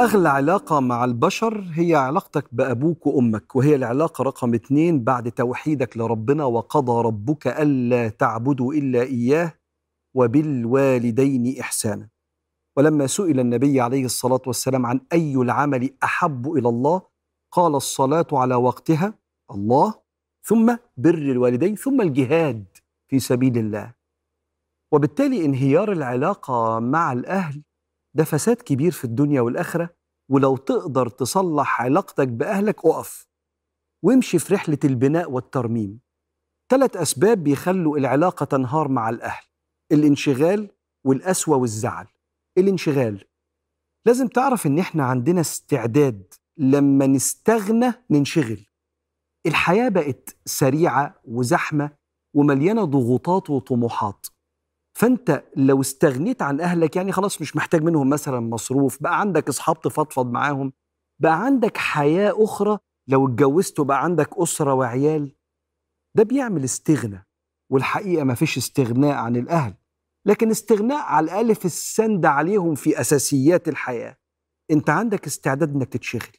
أغلى علاقة مع البشر هي علاقتك بأبوك وأمك وهي العلاقة رقم اتنين بعد توحيدك لربنا وقضى ربك ألا تعبدوا إلا إياه وبالوالدين إحسانا. ولما سئل النبي عليه الصلاة والسلام عن أي العمل أحب إلى الله قال الصلاة على وقتها الله ثم بر الوالدين ثم الجهاد في سبيل الله. وبالتالي انهيار العلاقة مع الأهل ده فساد كبير في الدنيا والآخرة ولو تقدر تصلح علاقتك بأهلك أقف وامشي في رحلة البناء والترميم. ثلاث أسباب بيخلوا العلاقة تنهار مع الأهل الانشغال والقسوة والزعل. الانشغال لازم تعرف إن إحنا عندنا استعداد لما نستغنى ننشغل. الحياة بقت سريعة وزحمة ومليانة ضغوطات وطموحات. فانت لو استغنيت عن أهلك يعني خلاص مش محتاج منهم مثلا مصروف بقى عندك أصحاب تفضفض معاهم بقى عندك حياة أخرى لو اتجوزت وبقى عندك أسرة وعيال. ده بيعمل استغنى والحقيقة ما فيش استغناء عن الأهل لكن استغناء على الاقل في السند عليهم في أساسيات الحياة. أنت عندك استعداد إنك تتشغل.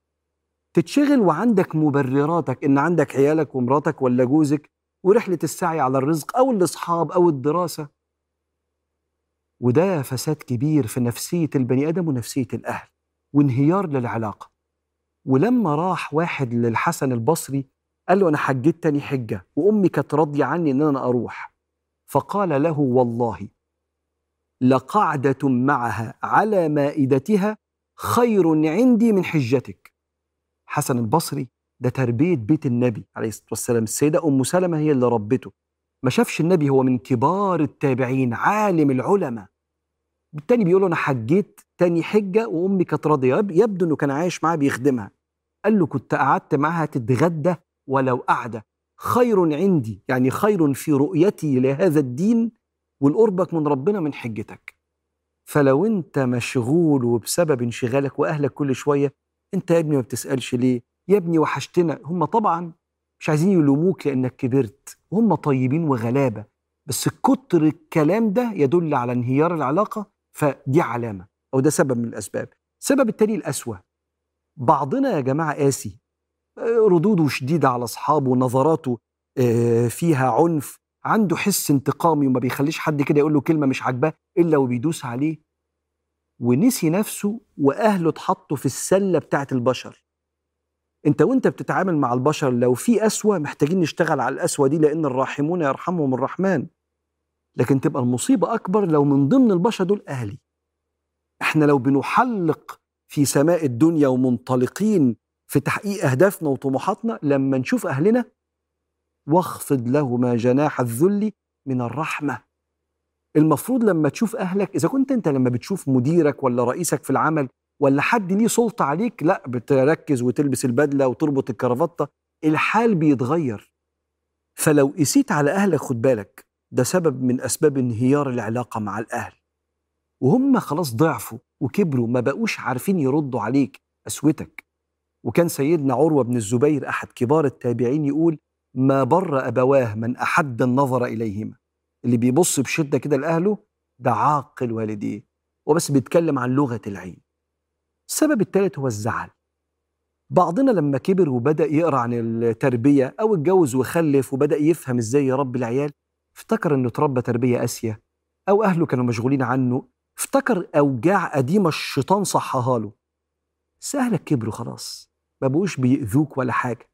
تتشغل وعندك مبرراتك إن عندك عيالك ومراتك ولا جوزك ورحلة السعي على الرزق أو الأصحاب أو الدراسة. وده فساد كبير في نفسية البني آدم ونفسية الأهل وانهيار للعلاقة. ولما راح واحد للحسن البصري قال له أنا حجيت تاني حجة وأمي كانت راضية عني إن أنا أروح. فقال له والله لقعدة معها على مائدتها خير عندي من حجتك. حسن البصري ده تربية بيت النبي عليه الصلاة والسلام. السيدة أم سلمة هي اللي ربته. ما شافش النبي هو من كبار التابعين عالم العلماء. بالتالي بيقول له أنا حجيت تاني حجة وأمي كانت راضية. يبدو إنه كان عايش معاها بيخدمها. قال له كنت قعدت معاها تتغدى ولو قعده خير عندي يعني خير في رؤيتي لهذا الدين والقربك من ربنا من حجتك. فلو أنت مشغول وبسبب انشغالك وأهلك كل شوية أنت يا ابني ما بتسألش ليه؟ يا ابني وحشتنا. هم طبعا مش عايزين يلوموك لأنك كبرت. وهم طيبين وغلابة. بس كتر الكلام ده يدل على انهيار العلاقة فدي علامة أو ده سبب من الأسباب. السبب التاني القسوه بعضنا يا جماعة قاسي ردوده شديده على أصحابه نظراته فيها عنف عنده حس انتقامي وما بيخليش حد كده يقول له كلمة مش عاجباه إلا وبيدوس عليه. ونسي نفسه وأهله اتحطوا في السلة بتاعت البشر. أنت وأنت بتتعامل مع البشر لو في قسوه محتاجين نشتغل على القسوه دي لأن الراحمون يرحمهم الرحمن. لكن تبقى المصيبة أكبر لو من ضمن البشر دول أهلي. إحنا لو بنحلق في سماء الدنيا ومنطلقين في تحقيق أهدافنا وطموحاتنا لما نشوف أهلنا واخفض لهما جناح الذل من الرحمة. المفروض لما تشوف أهلك إذا كنت أنت لما بتشوف مديرك ولا رئيسك في العمل ولا حد ليه سلطة عليك لا بتركز وتلبس البدلة وتربط الكرافته الحال بيتغير. فلو قسيت على أهلك خد بالك ده سبب من أسباب انهيار العلاقة مع الأهل. وهم خلاص ضعفوا وكبروا ما بقوش عارفين يردوا عليك قسوتك وكان سيدنا عروة بن الزبير أحد كبار التابعين يقول ما بر أبواه من أحد النظر إليهما. اللي بيبص بشدة كده لأهله ده عاقل والديه. وبس بيتكلم عن لغة العين. السبب الثالث هو الزعل. بعضنا لما كبر وبدأ يقرأ عن التربية أو اتجوز وخلف وبدأ يفهم إزاي يربي العيال افتكر إنه اتربى تربية قاسية أو أهله كانوا مشغولين عنه افتكر أوجاع قديمة الشيطان صحها له. بس اهلك كبروا خلاص ما بقوش بيأذوك ولا حاجة.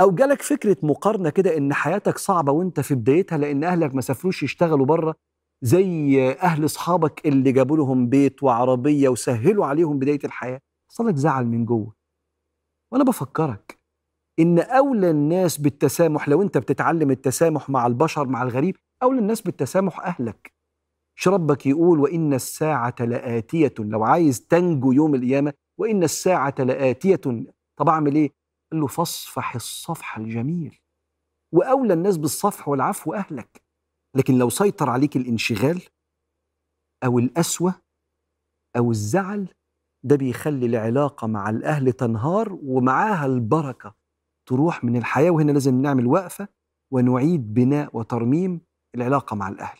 أو جالك فكرة مقارنة كده إن حياتك صعبة وأنت في بدايتها لأن أهلك ما سافروش يشتغلوا بره زي أهل أصحابك اللي جابوا لهم بيت وعربية وسهلوا عليهم بداية الحياة. حصلك زعل من جوه. وأنا بفكرك إن أولى الناس بالتسامح لو أنت بتتعلم التسامح مع البشر مع الغريب أولى الناس بالتسامح أهلك. مش ربك يقول وإن الساعة لآتية لو عايز تنجو يوم القيامة وإن الساعة لآتية طب أعمل إيه؟ قال له فاصفح الصفح الجميل. وأولى الناس بالصفح والعفو أهلك. لكن لو سيطر عليك الانشغال أو القسوة أو الزعل ده بيخلي العلاقة مع الأهل تنهار ومعاها البركة. تروح من الحياة وهنا لازم نعمل وقفة ونعيد بناء وترميم العلاقة مع الأهل.